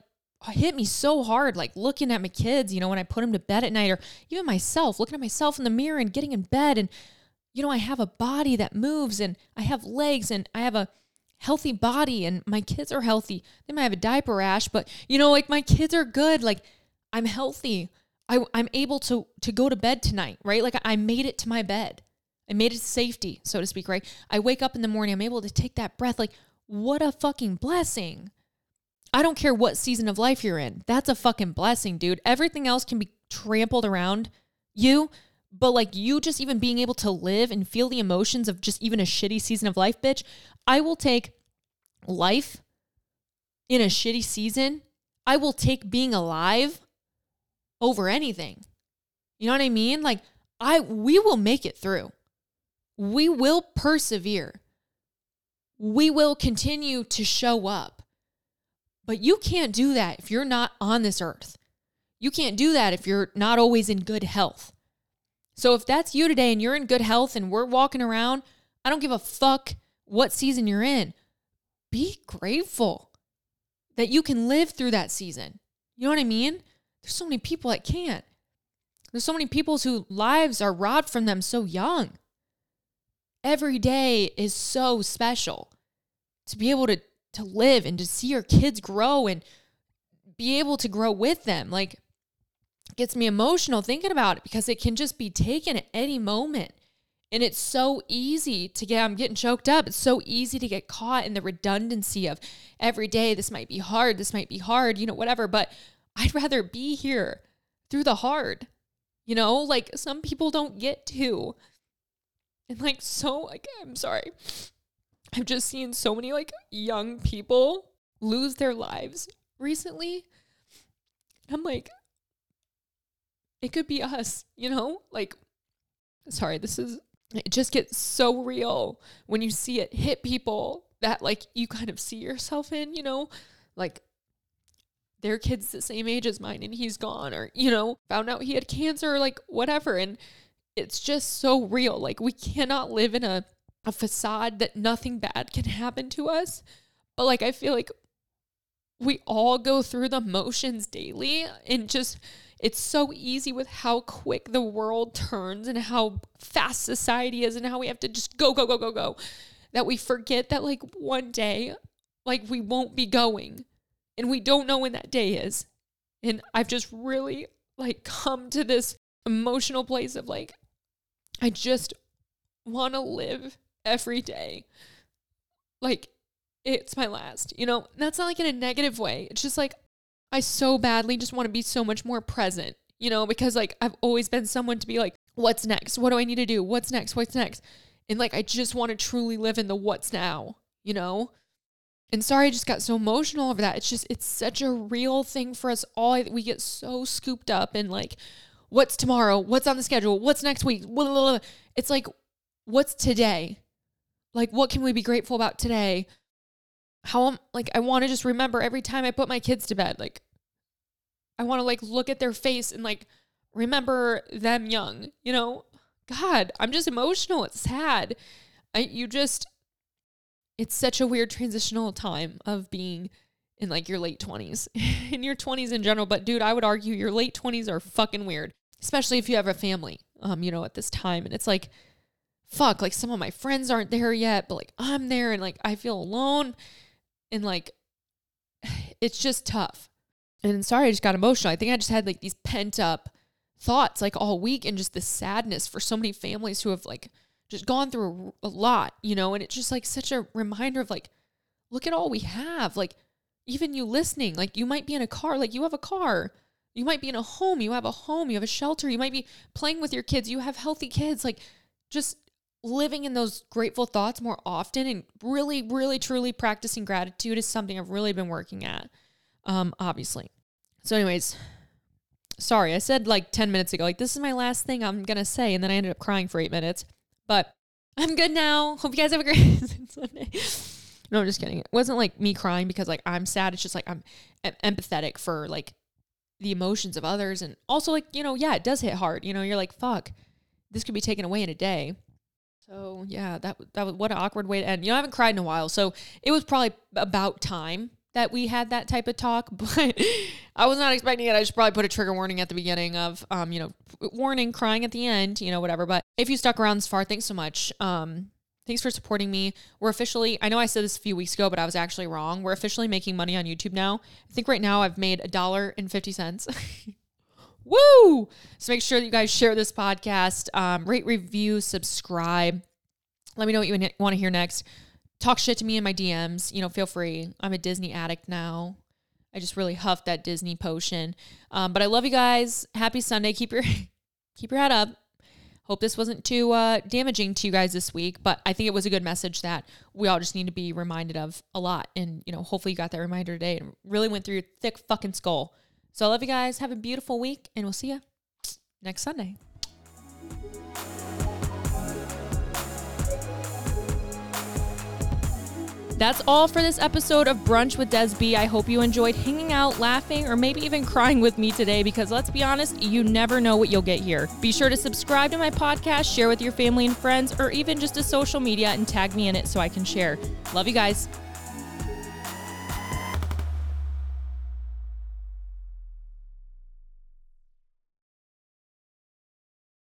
hit me so hard, like looking at my kids, you know, when I put them to bed at night or even myself, looking at myself in the mirror and getting in bed. And, you know, I have a body that moves and I have legs and I have a, healthy body and my kids are healthy. They might have a diaper rash, but you know, like my kids are good. Like I'm healthy. I, I'm able to to go to bed tonight, right? Like I made it to my bed. I made it to safety, so to speak, right? I wake up in the morning, I'm able to take that breath. Like, what a fucking blessing. I don't care what season of life you're in. That's a fucking blessing, dude. Everything else can be trampled around you, but like you just even being able to live and feel the emotions of just even a shitty season of life, bitch. I will take life in a shitty season. I will take being alive over anything. You know what I mean? Like I we will make it through. We will persevere. We will continue to show up. But you can't do that if you're not on this earth. You can't do that if you're not always in good health. So if that's you today and you're in good health and we're walking around, I don't give a fuck what season you're in. Be grateful that you can live through that season. You know what I mean? There's so many people that can't. There's so many people whose lives are robbed from them so young. Every day is so special to be able to to live and to see your kids grow and be able to grow with them. Like gets me emotional thinking about it because it can just be taken at any moment. And it's so easy to get, I'm getting choked up. It's so easy to get caught in the redundancy of every day, this might be hard, this might be hard, you know, whatever. But I'd rather be here through the hard, you know, like some people don't get to. And like, so, like, I'm sorry. I've just seen so many like young people lose their lives recently. I'm like, it could be us, you know? Like, sorry, this is, it just gets so real when you see it hit people that like you kind of see yourself in, you know? Like, their kid's the same age as mine and he's gone, or, you know, found out he had cancer, or like whatever. And it's just so real. Like, we cannot live in a, a facade that nothing bad can happen to us. But like, I feel like we all go through the motions daily and just it's so easy with how quick the world turns and how fast society is and how we have to just go go go go go that we forget that like one day like we won't be going and we don't know when that day is and i've just really like come to this emotional place of like i just want to live every day like it's my last you know that's not like in a negative way it's just like I so badly just want to be so much more present, you know, because like I've always been someone to be like, what's next? What do I need to do? What's next? What's next? And like, I just want to truly live in the what's now, you know? And sorry, I just got so emotional over that. It's just, it's such a real thing for us all. We get so scooped up in like, what's tomorrow? What's on the schedule? What's next week? It's like, what's today? Like, what can we be grateful about today? how I'm like, I want to just remember every time I put my kids to bed, like, I want to like look at their face and like remember them young, you know? God, I'm just emotional. It's sad. I, you just, it's such a weird transitional time of being in like your late 20s, in your 20s in general. But dude, I would argue your late 20s are fucking weird, especially if you have a family, um, you know, at this time. And it's like, fuck, like some of my friends aren't there yet, but like I'm there and like I feel alone and like it's just tough. And sorry, I just got emotional. I think I just had like these pent up thoughts like all week and just the sadness for so many families who have like just gone through a, a lot, you know, and it's just like such a reminder of like, look at all we have. Like, even you listening, like, you might be in a car, like, you have a car. You might be in a home, you have a home, you have a shelter, you might be playing with your kids, you have healthy kids. Like, just living in those grateful thoughts more often and really, really, truly practicing gratitude is something I've really been working at, um, obviously. So, anyways, sorry, I said like 10 minutes ago, like, this is my last thing I'm going to say. And then I ended up crying for eight minutes, but I'm good now. Hope you guys have a great Sunday. No, I'm just kidding. It wasn't like me crying because like I'm sad. It's just like I'm empathetic for like the emotions of others. And also, like, you know, yeah, it does hit hard. You know, you're like, fuck, this could be taken away in a day. So yeah, that that was what an awkward way to end. You know, I haven't cried in a while, so it was probably about time that we had that type of talk. But I was not expecting it. I just probably put a trigger warning at the beginning of, um, you know, warning, crying at the end, you know, whatever. But if you stuck around this far, thanks so much. Um, thanks for supporting me. We're officially, I know I said this a few weeks ago, but I was actually wrong. We're officially making money on YouTube now. I think right now I've made a dollar and fifty cents. Woo! So make sure that you guys share this podcast, um, rate, review, subscribe. Let me know what you want to hear next. Talk shit to me in my DMs. You know, feel free. I'm a Disney addict now. I just really huffed that Disney potion. Um, but I love you guys. Happy Sunday. Keep your keep your head up. Hope this wasn't too uh, damaging to you guys this week, but I think it was a good message that we all just need to be reminded of a lot. And you know, hopefully you got that reminder today and really went through your thick fucking skull. So I love you guys. Have a beautiful week, and we'll see you next Sunday. That's all for this episode of Brunch with Des B. I hope you enjoyed hanging out, laughing, or maybe even crying with me today because let's be honest, you never know what you'll get here. Be sure to subscribe to my podcast, share with your family and friends, or even just a social media and tag me in it so I can share. Love you guys.